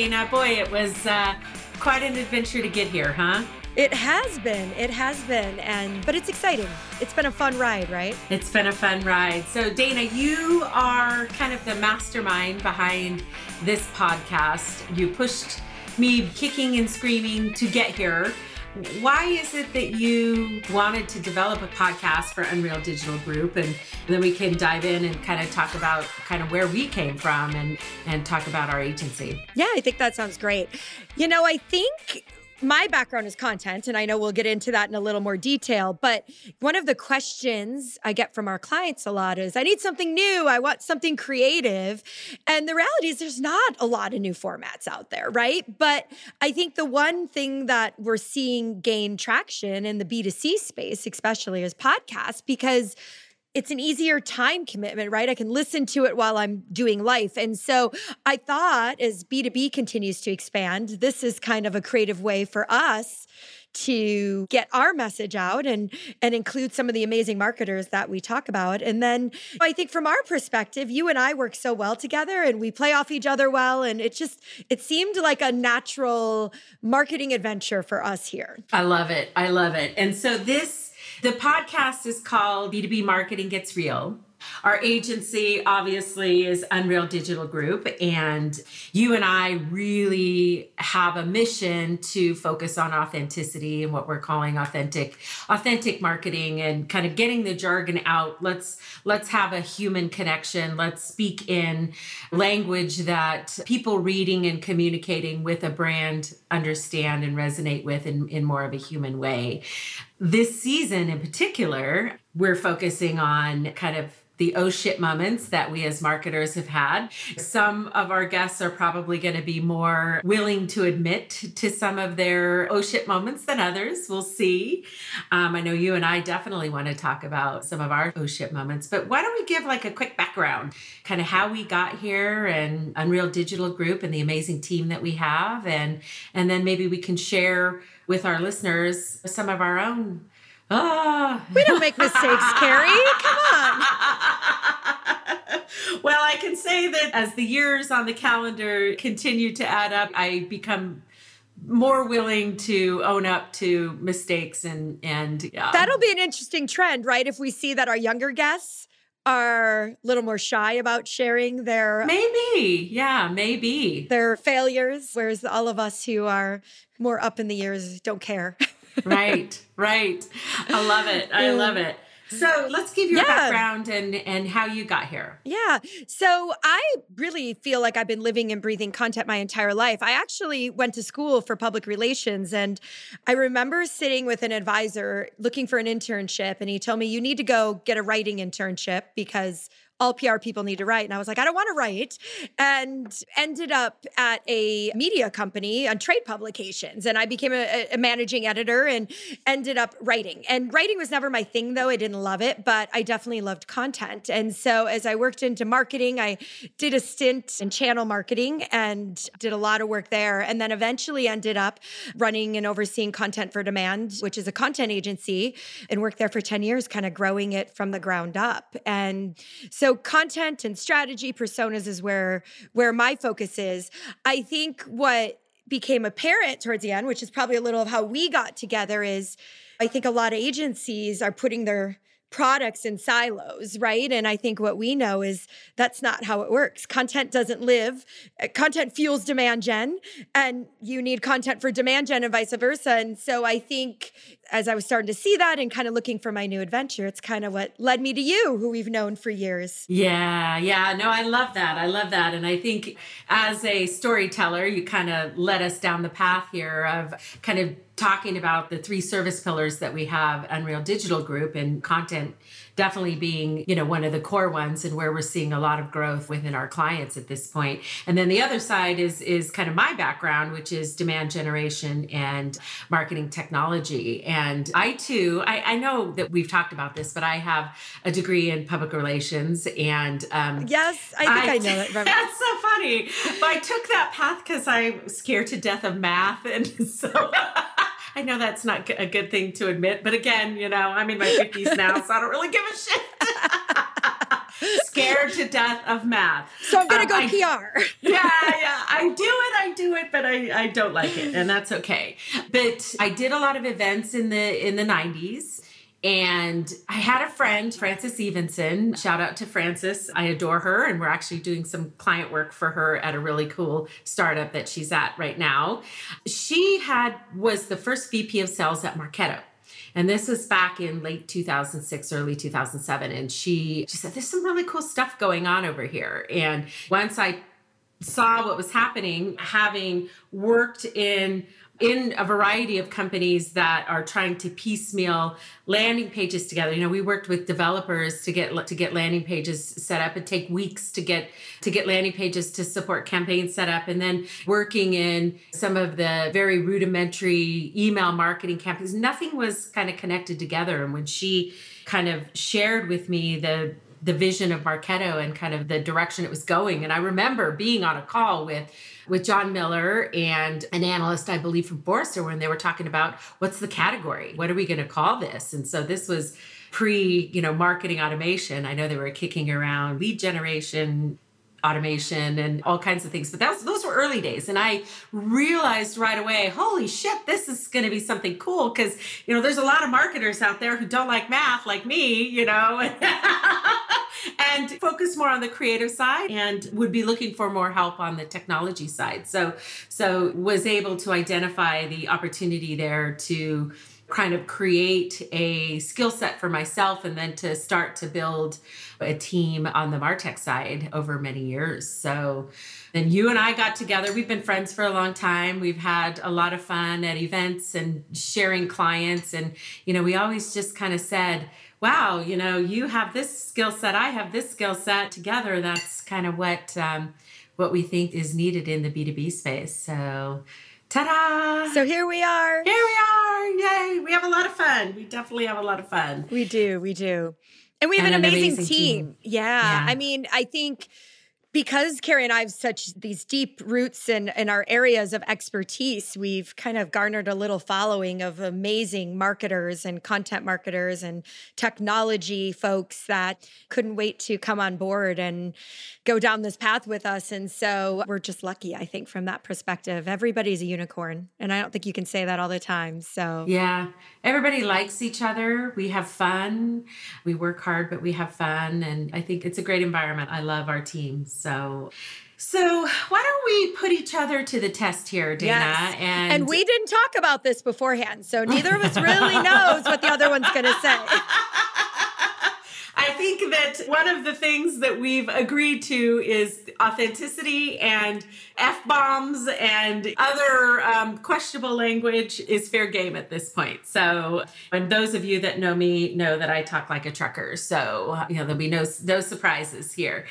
Dana. Boy, it was uh, quite an adventure to get here, huh? It has been. It has been. And but it's exciting. It's been a fun ride, right? It's been a fun ride. So Dana, you are kind of the mastermind behind this podcast. You pushed me kicking and screaming to get here. Why is it that you wanted to develop a podcast for Unreal Digital Group? And then we can dive in and kind of talk about kind of where we came from and, and talk about our agency. Yeah, I think that sounds great. You know, I think my background is content, and I know we'll get into that in a little more detail. But one of the questions I get from our clients a lot is I need something new. I want something creative. And the reality is, there's not a lot of new formats out there, right? But I think the one thing that we're seeing gain traction in the B2C space, especially, is podcasts, because it's an easier time commitment, right? I can listen to it while I'm doing life. And so I thought as B2B continues to expand, this is kind of a creative way for us to get our message out and and include some of the amazing marketers that we talk about. And then i think from our perspective you and i work so well together and we play off each other well. And it just it seemed like a natural marketing adventure for us here. I love it. I love it. And so this the podcast is called B2B Marketing Gets Real. Our agency obviously is Unreal Digital Group, and you and I really have a mission to focus on authenticity and what we're calling authentic authentic marketing and kind of getting the jargon out. Let's let's have a human connection. Let's speak in language that people reading and communicating with a brand understand and resonate with in, in more of a human way. This season in particular, we're focusing on kind of the oh shit moments that we as marketers have had. Some of our guests are probably going to be more willing to admit to some of their oh shit moments than others. We'll see. Um, I know you and I definitely want to talk about some of our oh shit moments, but why don't we give like a quick background, kind of how we got here and Unreal Digital Group and the amazing team that we have, and and then maybe we can share with our listeners some of our own Ah. We don't make mistakes, Cari. Come on. well, I can say that as the years on the calendar continue to add up, I become more willing to own up to mistakes and and yeah. That'll be an interesting trend, right? If we see that our younger guests are a little more shy about sharing their maybe yeah maybe their failures whereas all of us who are more up in the years don't care right, right. I love it. I love it. So let's give your yeah. background and and how you got here. Yeah. So I really feel like I've been living and breathing content my entire life. I actually went to school for public relations and I remember sitting with an advisor looking for an internship and he told me you need to go get a writing internship because all PR people need to write. And I was like, I don't want to write. And ended up at a media company on trade publications. And I became a, a, managing editor and ended up writing. And writing was never my thing, though. I didn't love it, but I definitely loved content. And so as I worked into marketing, I did a stint in channel marketing and did a lot of work there. And then eventually ended up running and overseeing Content for Demand, which is a content agency, and worked there for 10 years, kind of growing it from the ground up. And so so content and strategy personas is where where my focus is. I think what became apparent towards the end, which is probably a little of how we got together, is I think a lot of agencies are putting their products in silos, right? And I think what we know is that's not how it works. Content doesn't live, uh, content fuels demand gen, and you need content for demand gen and vice versa. And so I think as I was starting to see that and kind of looking for my new adventure, it's kind of what led me to you, who we've known for years. Yeah, yeah. No, I love that. I love that. And I think as a storyteller, you kind of led us down the path here of kind of talking about the three service pillars that we have Unreal Digital Group and content definitely being, you know, one of the core ones and where we're seeing a lot of growth within our clients at this point. And then the other side is is kind of my background, which is demand generation and marketing technology. And I too, I, I know that we've talked about this, but I have a degree in public relations and um, Yes, I think I, I know it. That's so funny. But I took that path because I'm scared to death of math. And so I know that's not a good thing to admit, but again, you know, I'm in my 50s now, so I don't really give a shit. scared to death of math. So I'm going to Um, go I- PR. yeah, yeah. I do it, I do it, but I, I don't like it, and that's okay. But I did a lot of events in the in the 90s. And I had a friend, Frances Evenson. Shout out to Frances. I adore her. And we're actually doing some client work for her at a really cool startup that she's at right now. She had was the first VP of sales at Marketo. And this was back in late 2006, early 2007. And she, she said, There's some really cool stuff going on over here. And once I saw what was happening having worked in in a variety of companies that are trying to piecemeal landing pages together. You know we worked with developers to get to get landing pages set up. And take weeks to get to get landing pages to support campaigns set up. And then working in some of the very rudimentary email marketing campaigns nothing was kind of connected together. And when she kind of shared with me the the vision of Marketo and kind of the direction it was going. And I remember being on a call with with Jon Miller and an analyst, I believe, from Forrester, when they were talking about what's the category? What are we going to call this? And so this was pre, you know, marketing automation. I know they were kicking around lead generation, automation and all kinds of things but that was, those were early days. And i realized right away holy shit this is going to be something cool because you know there's a lot of marketers out there who don't like math like me you know? And focus more on the creative side and would be looking for more help on the technology side. So so was able to identify the opportunity there to kind of create a skill set for myself and then to start to build a team on the martech side over many years. So then you and i got together. We've been friends for a long time. We've had a lot of fun at events and sharing clients. And you know we always just kind of said wow you know you have this skill set i have this skill set together. That's kind of what um, what we think is needed in the b2b space. So ta-da So here we are. here we are. Yay. We have a lot of fun. We definitely have a lot of fun. We do, we do. And we have And an, an amazing, amazing team. team. Yeah. Yeah. I mean, I think because Cari and I have such these deep roots in, in our areas of expertise, we've kind of garnered a little following of amazing marketers and content marketers and technology folks that couldn't wait to come on board and go down this path with us. And so we're just lucky, I think, from that perspective. Everybody's a unicorn. And I don't think you can say that all the time. So Yeah. Everybody likes each other. We have fun. We work hard, but we have fun. And I think it's a great environment. I love our team. So, so why don't we put each other to the test here, Dana? Yes. And, And we didn't talk about this beforehand, so neither of us really knows what the other one's going to say. I think that one of the things that we've agreed to is authenticity and f bombs and other um, questionable language is fair game at this point. So, and those of you that know me know that I talk like a trucker. So, you know, there'll be no no surprises here.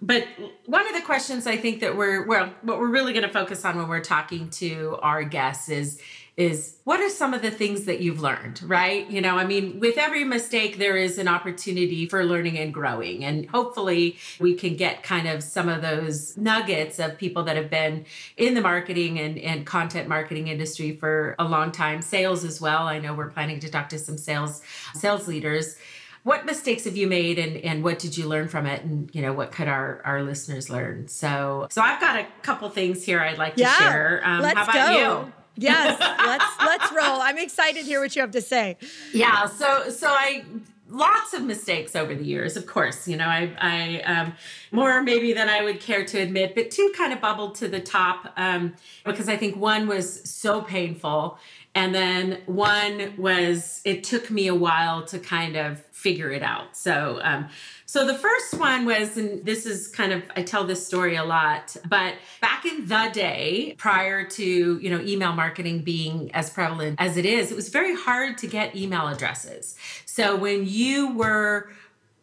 But one of the questions I think that we're well, what we're really going to focus on when we're talking to our guests is is what are some of the things that you've learned, right? You know, I mean, with every mistake, there is an opportunity for learning and growing. And hopefully, we can get kind of some of those nuggets of people that have been in the marketing and, and content marketing industry for a long time, sales as well. I know we're planning to talk to some sales sales leaders. What mistakes have you made and, and what did you learn from it? And you know, what could our, our listeners learn? So so I've got a couple things here I'd like to Yeah, share. Um, let's how about go. you? Yes, let's let's roll. I'm excited to hear what you have to say. yeah so so i lots of mistakes over the years of course you know i i um more maybe than i would care to admit but two kind of bubbled to the top um because i think one was so painful and then one was it took me a while to kind of figure it out so um so the first one was, and this is kind of, I tell this story a lot, but back in the day, prior to, you know, email marketing being as prevalent as it is, it was very hard to get email addresses. So when you were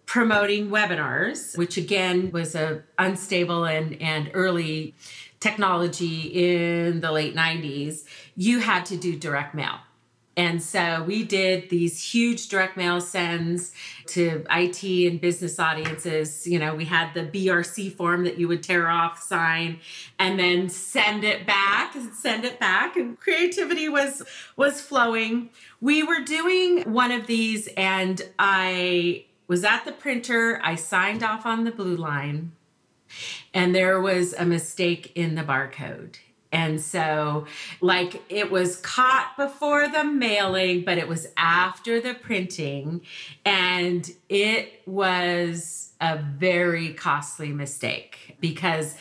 promoting webinars, which again was a unstable and, and early technology in the late 90s, you had to do direct mail. And so we did these huge direct mail sends to IT and business audiences. You know, we had the BRC form that you would tear off, sign, and then send it back, send it back. And creativity was was flowing. We were doing one of these, and I was at the printer. I signed off on the blue line, and there was a mistake in the barcode. And so, like, it was caught before the mailing, but it was after the printing. And it was a very costly mistake because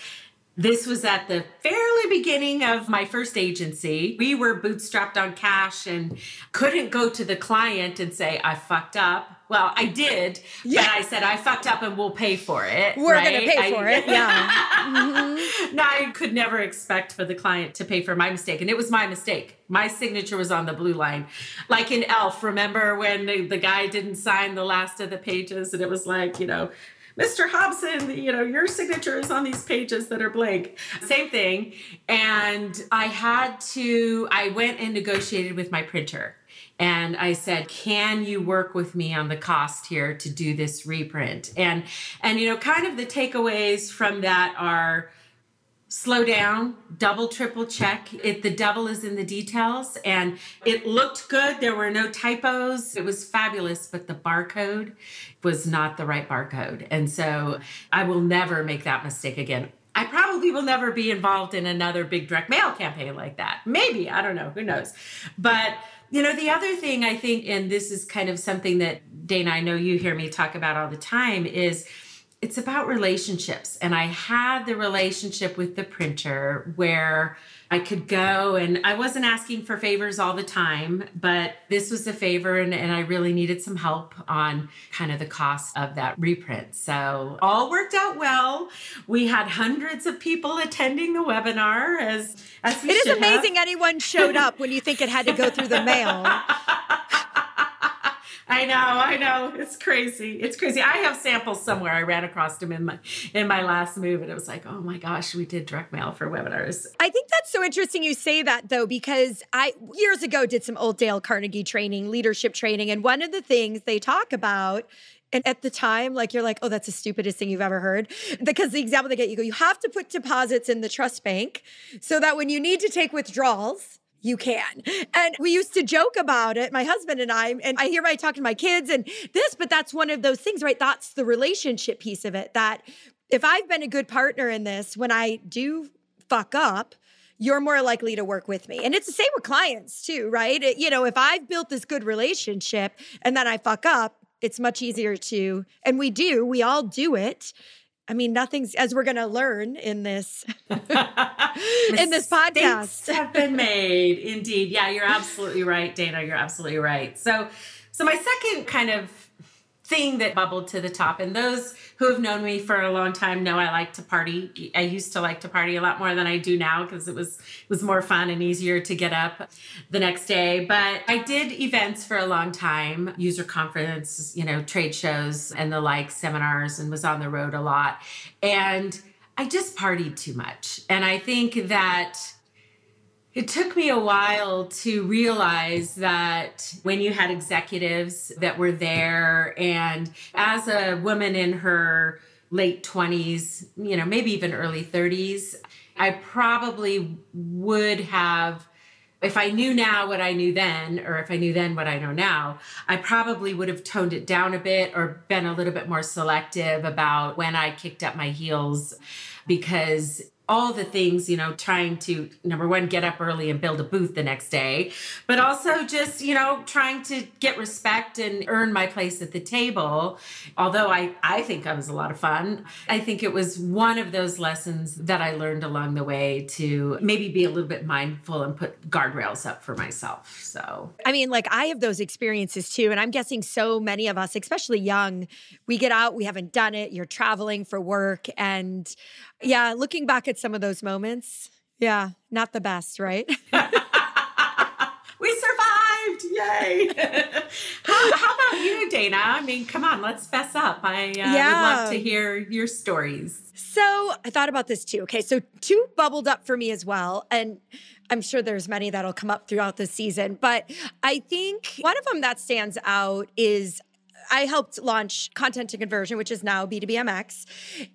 this was at the fairly beginning of my first agency. We were bootstrapped on cash and couldn't go to the client and say, I fucked up. Well, I did, yeah. but I said, I fucked up and we'll pay for it. We're right? going to pay I, for it. Yeah. mm-hmm. No, I could never expect for the client to pay for my mistake. And it was my mistake. My signature was on the blue line. Like in Elf, remember when the, the guy didn't sign the last of the pages and it was like, you know, Mr. Hobson, you know, your signature is on these pages that are blank. Same thing. And I had to, I went and negotiated with my printer. And I said, "Can you work with me on the cost here to do this reprint?" And and you know, kind of the takeaways from that are slow down, double, triple check. It the devil is in the details and it looked good. There were no typos. It was fabulous, but the barcode was not the right barcode. And so I will never make that mistake again. I probably will never be involved in another big direct mail campaign like that. Maybe, I don't know, who knows. But you know, the other thing I think, and this is kind of something that Dana, I know you hear me talk about all the time, is it's about relationships. And I had the relationship with the printer where I could go and I wasn't asking for favors all the time, but this was a favor and, and I really needed some help on kind of the cost of that reprint. So all worked out well. We had hundreds of people attending the webinar as, as It is amazing have. anyone showed up when you think it had to go through the mail. I know, I know. It's crazy. It's crazy. I have samples somewhere. I ran across them in my in my last move, and it was like, oh my gosh, we did direct mail for webinars. I think that's so interesting you say that though, because I years ago did some old Dale Carnegie training, leadership training, and one of the things they talk about and at the time, like you're like, oh, that's the stupidest thing you've ever heard. Because the example they get, you go, you have to put deposits in the trust bank so that when you need to take withdrawals, you can. And we used to joke about it, my husband and I, and I hear my talking to my kids and this, but that's one of those things, right? That's the relationship piece of it. That if I've been a good partner in this, when I do fuck up, you're more likely to work with me. And it's the same with clients too, right? It, you know, if I've built this good relationship and then I fuck up, it's much easier to, and we do, we all do it I mean, nothing's as we're going to learn in this in this podcast have been made. Indeed, yeah, you're absolutely right, Dana. You're absolutely right. So, so my second kind of thing that bubbled to the top. And those who have known me for a long time know I like to party. I used to like to party a lot more than I do now because it was it was more fun and easier to get up the next day. But I did events for a long time, user conference, you know, trade shows and the like, seminars, and was on the road a lot. And I just partied too much. And I think that it took me a while to realize that when you had executives that were there, and as a woman in her late 20s, you know, maybe even early 30s, I probably would have if I knew now what I knew then, or if I knew then what I know now, I probably would have toned it down a bit or been a little bit more selective about when I kicked up my heels because all the things, you know, trying to number one, get up early and build a booth the next day, but also just, you know, trying to get respect and earn my place at the table. Although I, I think I was a lot of fun, I think it was one of those lessons that I learned along the way to maybe be a little bit mindful and put guardrails up for myself. So, I mean, like I have those experiences too. And I'm guessing so many of us, especially young, we get out, we haven't done it, you're traveling for work. And yeah, looking back at some of those moments, yeah, not the best, right? we survived! Yay! how, how, about you, Dana? I mean, come on, let's fess up. I uh, yeah. would love to hear your stories. So I thought about this too. Okay, so two bubbled up for me as well, and I'm sure there's many that'll come up throughout the season. But I think one of them that stands out is I helped launch Content to Conversion, which is now B2BMX.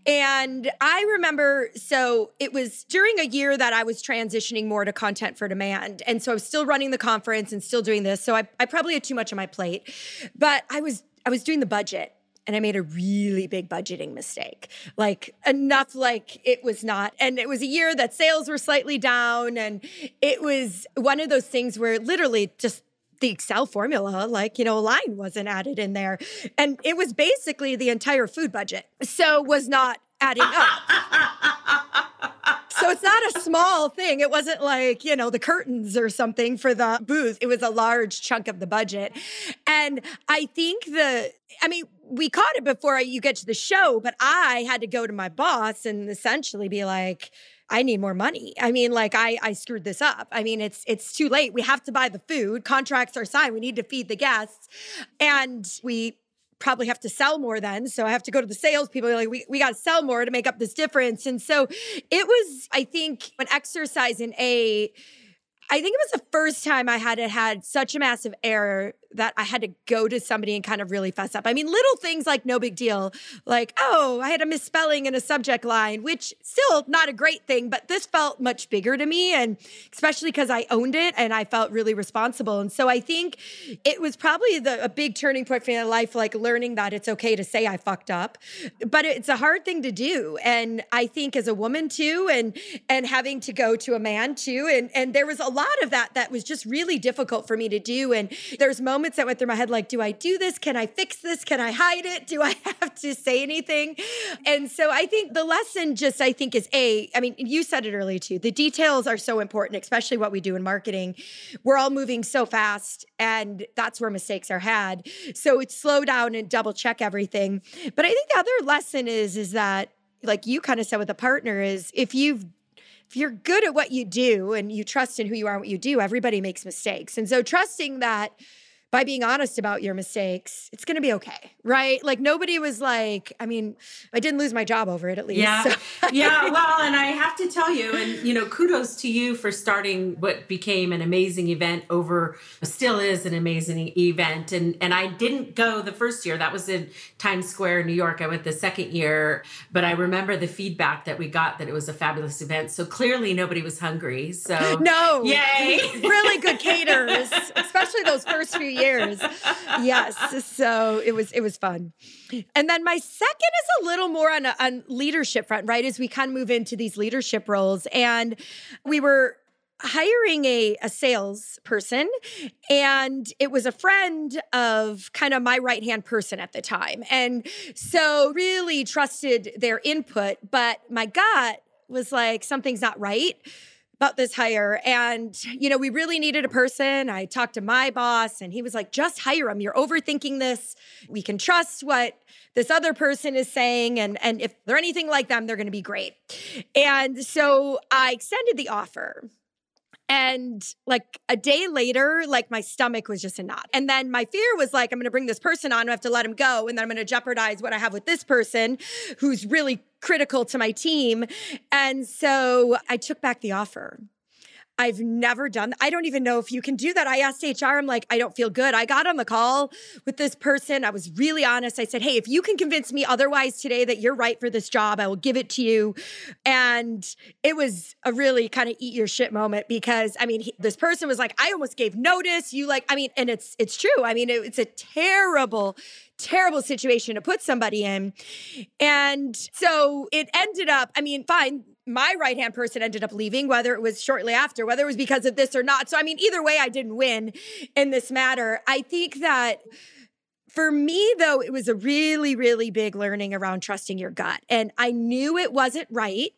And I remember, so it was during a year that I was transitioning more to content for demand. And so I was still running the conference and still doing this. So I, I probably had too much on my plate. But I was I was doing the budget and I made a really big budgeting mistake. Like enough like it was not and it was a year that sales were slightly down and it was one of those things where literally just the Excel formula, like, you know, a line wasn't added in there. And it was basically the entire food budget. So was not adding up. so it's not a small thing. It wasn't like, you know, the curtains or something for the booth. It was a large chunk of the budget. And I think the, I mean, we caught it before you get to the show, but I had to go to my boss and essentially be like, I need more money. I mean, like I I screwed this up. I mean, it's it's too late. We have to buy the food. Contracts are signed. We need to feed the guests. And we probably have to sell more then. So I have to go to the salespeople. They're like, we, we got to sell more to make up this difference. And so it was, I think, an exercise in a, I think it was the first time I had had such a massive error that I had to go to somebody and kind of really fess up. I mean, little things like no big deal, like, oh, I had a misspelling in a subject line, which still not a great thing, but this felt much bigger to me. And especially because I owned it and I felt really responsible. And so I think it was probably the, a big turning point for my life, like learning that it's okay to say I fucked up, but it's a hard thing to do. And I think as a woman too, and, and having to go to a man too. And, and there was a lot of that that was just really difficult for me to do. And there's moments that went through my head like, do I do this? Can I fix this? Can I hide it? Do I have to say anything? And so I think the lesson just, I think, is A, I mean, you said it earlier too. The details are so important, especially what we do in marketing. We're all moving so fast, and that's where mistakes are had. So it's slow down and double check everything. But I think the other lesson is, is that, like you kind of said with a partner, is if you've if you're good at what you do and you trust in who you are and what you do, everybody makes mistakes. And so trusting that by being honest about your mistakes, it's going to be okay, right? Like nobody was like, I mean, I didn't lose my job over it at least. Yeah. So. yeah. Well, and I have to tell you, and you know, kudos to you for starting what became an amazing event over, still is an amazing event. And and I didn't go the first year. That was in Times Square, New York. I went the second year, but I remember the feedback that we got that it was a fabulous event. So clearly nobody was hungry. So no, yay, really good caterers, especially those first few years years. yes. So it was it was fun. And then my second is a little more on a on leadership front, right? As we kind of move into these leadership roles. And we were hiring a, a sales person and it was a friend of kind of my right hand person at the time and so really trusted their input but my gut was like something's not right about this hire. And, you know, we really needed a person. I talked to my boss and he was like, just hire him. You're overthinking this. We can trust what this other person is saying. And, and if they're anything like them, they're going to be great. And so I extended the offer. And like a day later, like my stomach was just a knot. And then my fear was like, I'm going to bring this person on, I have to let him go. And then I'm going to jeopardize what I have with this person who's really critical to my team. And so I took back the offer. I've never done I don't even know if you can do that. I asked HR, I'm like, I don't feel good. I got on the call with this person. I was really honest. I said, Hey, if you can convince me otherwise today that you're right for this job, I will give it to you. And it was a really kind of eat your shit moment because I mean, he, this person was like, I almost gave notice. You like, I mean, and it's it's true. I mean, it, it's a terrible, terrible situation to put somebody in. And so it ended up, I mean, fine my right hand person ended up leaving, whether it was shortly after, whether it was because of this or not. So, I mean, either way, I didn't win in this matter. I think that for me, though, it was a really, really big learning around trusting your gut. And I knew it wasn't right.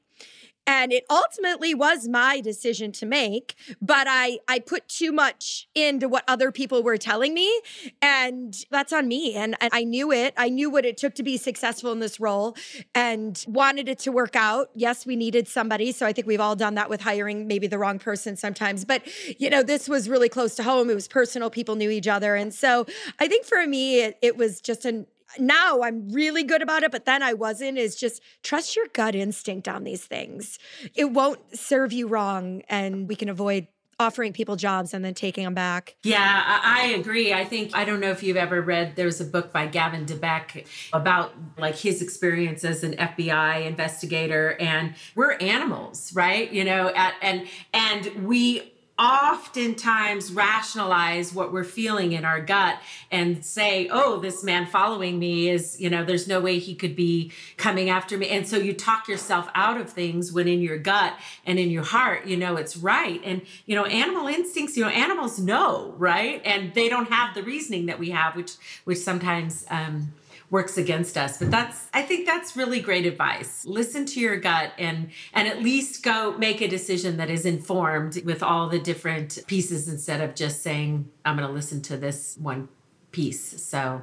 And it ultimately was my decision to make, but I I put too much into what other people were telling me, and that's on me. And, and I knew it. I knew what it took to be successful in this role, and wanted it to work out. Yes, we needed somebody, so I think we've all done that with hiring maybe the wrong person sometimes. But you know, this was really close to home. It was personal. People knew each other, and so I think for me, it, it was just an now I'm really good about it, but then I wasn't, is just trust your gut instinct on these things. It won't serve you wrong, and we can avoid offering people jobs and then taking them back. Yeah, I agree. I think I don't know if you've ever read there's a book by Gavin de Becker about like his experience as an FBI investigator and we're animals, right? You know, at, and and we oftentimes rationalize what we're feeling in our gut and say, oh, this man following me is, you know, there's no way he could be coming after me. And so you talk yourself out of things when in your gut and in your heart, you know, it's right. And, you know, animal instincts, you know, animals know, right? And they don't have the reasoning that we have, which, which sometimes, um, works against us but that's i think that's really great advice listen to your gut and and at least go make a decision that is informed with all the different pieces instead of just saying i'm going to listen to this one piece so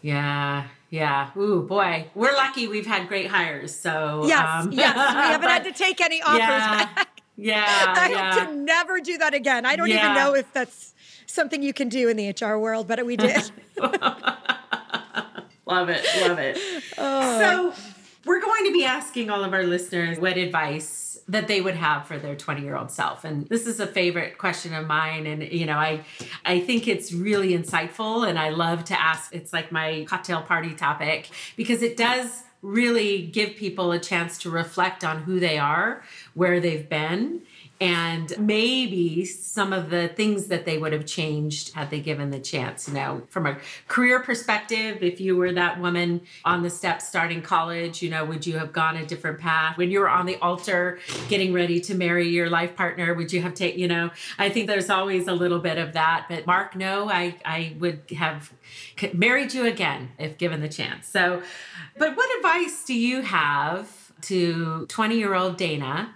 yeah yeah. Ooh, boy. We're lucky we've had great hires. So, yes, um, yes. We haven't but, had to take any offers yeah, back. Yeah. I yeah. hope to never do that again. I don't Yeah. even know if that's something you can do in the HR world, but we did. Love it. Love it. So, oh. we're going to be asking all of our listeners what advice that they would have for their 20 year old self and this is a favorite question of mine and you know i i think it's really insightful and i love to ask it's like my cocktail party topic because it does really give people a chance to reflect on who they are where they've been and maybe some of the things that they would have changed had they given the chance. You know, from a career perspective, if you were that woman on the steps starting college, you know, would you have gone a different path? When you were on the altar getting ready to marry your life partner, would you have taken, you know, I think there's always a little bit of that. But Mark, no, I, I would have married you again if given the chance. So, but what advice do you have to 20 year old Dana?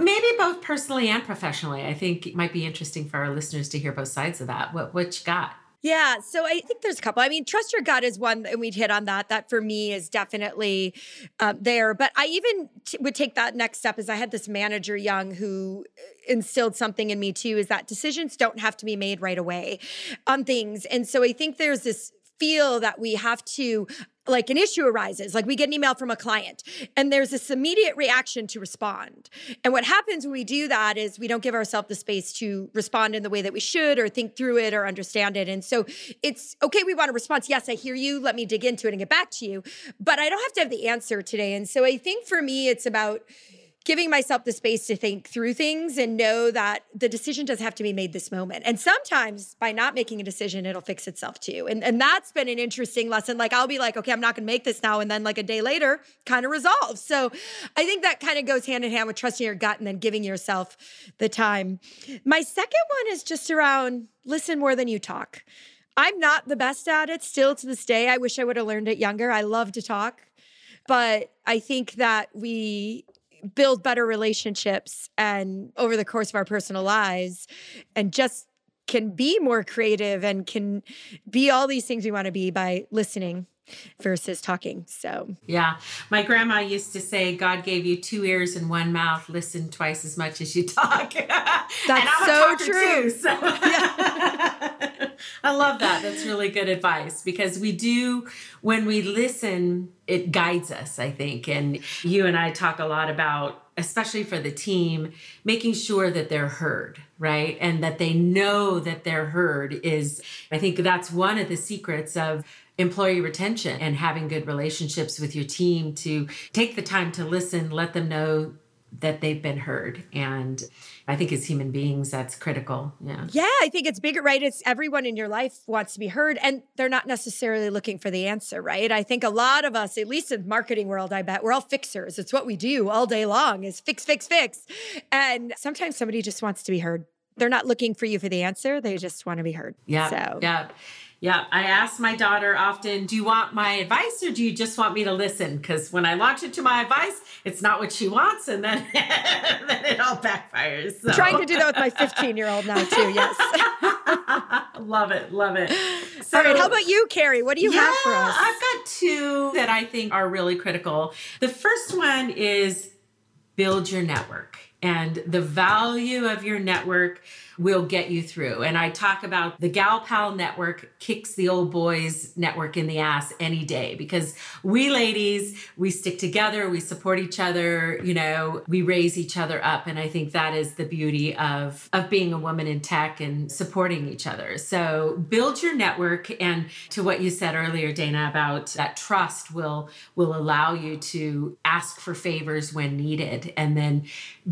Maybe both personally and professionally. I think it might be interesting for our listeners to hear both sides of that. What what you got? Yeah, so I think there's a couple. I mean, trust your gut is one, and we'd hit on that. That for me is definitely uh, there. But I even t- would take that next step. As I had this manager young who instilled something in me too. Is that decisions don't have to be made right away on things, and so I think there's this feel that we have to like an issue arises like we get an email from a client and there's this immediate reaction to respond. And what happens when we do that is we don't give ourselves the space to respond in the way that we should or think through it or understand it. And so it's okay we want a response. Yes i hear you. Let me dig into it and get back to you. But i don't have to have the answer today. And so i think for me it's about giving myself the space to think through things and know that the decision doesn't have to be made this moment. And sometimes by not making a decision, it'll fix itself too. And and that's been an interesting lesson. Like I'll be like, okay, I'm not gonna make this now. And then like a day later, kind of resolves. So I think that kind of goes hand in hand with trusting your gut and then giving yourself the time. My second one is just around listen more than you talk. I'm not the best at it still to this day. I wish I would have learned it younger. I love to talk. But I think that we build better relationships and over the course of our personal lives and just can be more creative and can be all these things we want to be by listening versus talking. So, Yeah. My grandma used to say, God gave you two ears and one mouth. Listen twice as much as you talk. I'm so true. Too, so. I love that. That's really good advice because we do, when we listen, it guides us, I think. And you and I talk a lot about, especially for the team, making sure that they're heard, right? And that they know that they're heard is, I think that's one of the secrets of employee retention and having good relationships with your team to take the time to listen, let them know that they've been heard. And I think as human beings, that's critical. Yeah. yeah, I think it's bigger, right? It's everyone in your life wants to be heard and they're not necessarily looking for the answer, right? I think a lot of us, at least in the marketing world, I bet we're all fixers. It's what we do all day long is fix, fix, fix. And sometimes somebody just wants to be heard. They're not looking for you for the answer. They just want to be heard. Yeah. So Yeah. Yeah. I ask my daughter often, do you want my advice or do you just want me to listen? Because when I launch into my advice, it's not what she wants. And then, then it all backfires. So. trying to do that with my 15 year old now too. Yes. love it. Love it. So, All right. How about you, Cari? What do you have for us? I've got two that I think are really critical. The first one is build your network and the value of your network will get you through. And I talk about the Gal Pal network kicks the old boys network in the ass any day because we ladies, we stick together, we support each other, you know, we raise each other up. And I think that is the beauty of, of being a woman in tech and supporting each other. So build your network. And to what you said earlier, Dana, about that trust will will allow you to ask for favors when needed and then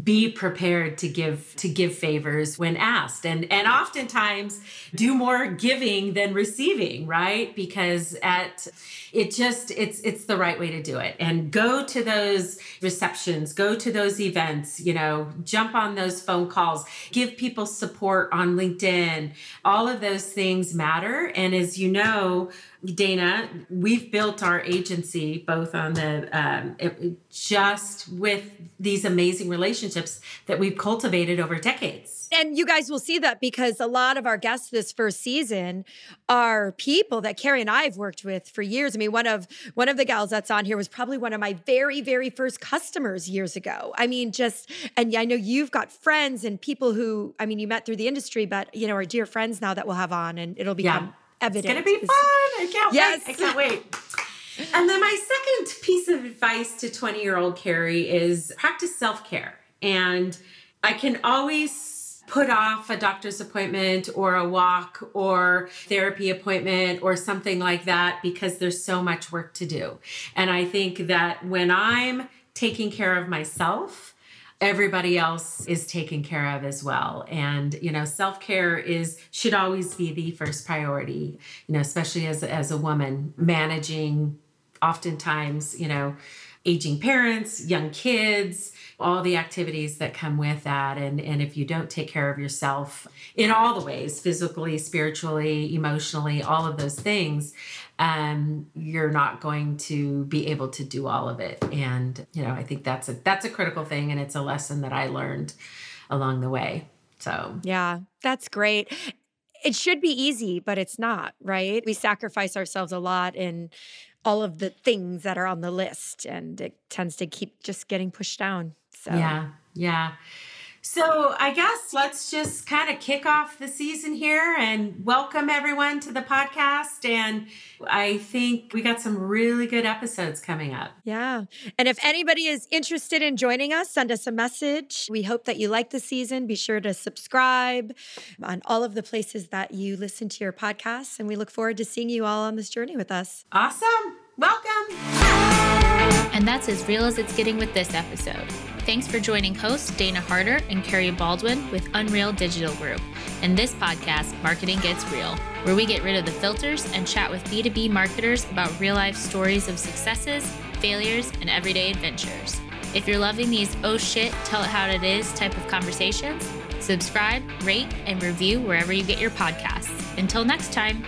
be prepared to give to give favors when asked. And and oftentimes do more giving than receiving right? Because at it just it's it's the right way to do it. And go to those receptions go to those events you know jump on those phone calls give people support on linkedin. All of those things matter. And as you know Dana, we've built our agency both on the um, it, just with these amazing relationships that we've cultivated over decades. And you guys will see that because a lot of our guests this first season are people that Cari and I have worked with for years. I mean, one of one of the gals that's on here was probably one of my very, very first customers years ago. I mean, just and I know you've got friends and people who I mean you met through the industry, but you know, are dear friends now that we'll have on and it'll become yeah evident. It's gonna be fun. I can't yes. wait. I can't wait. And then my second piece of advice to 20 year old Cari is practice self care. And I can always put off a doctor's appointment or a walk or therapy appointment or something like that because there's so much work to do. And I think that when I'm taking care of myself, everybody else is taken care of as well and you know self-care is should always be the first priority you know especially as as a woman managing oftentimes you know aging parents young kids all the activities that come with that and and if you don't take care of yourself in all the ways physically spiritually emotionally all of those things um, you're not going to be able to do all of it. And you know, I think that's a that's a critical thing, and it's a lesson that I learned along the way. So yeah, that's great. It should be easy, but it's not, right? We sacrifice ourselves a lot in all of the things that are on the list, and it tends to keep just getting pushed down. So yeah, yeah. So, I guess let's just kind of kick off the season here and welcome everyone to the podcast. And I think we got some really good episodes coming up. Yeah. And if anybody is interested in joining us, send us a message. We hope that you like the season. Be sure to subscribe on all of the places that you listen to your podcasts. And we look forward to seeing you all on this journey with us. Awesome. Welcome. And that's as real as it's getting with this episode. Thanks for joining hosts Dana Harder and Cari Baldwin with Unreal Digital Group and this podcast, Marketing Gets Real, where we get rid of the filters and chat with B2B marketers about real life stories of successes, failures, and everyday adventures. If you're loving these oh shit, tell it how it is type of conversations, subscribe, rate, and review wherever you get your podcasts. Until next time.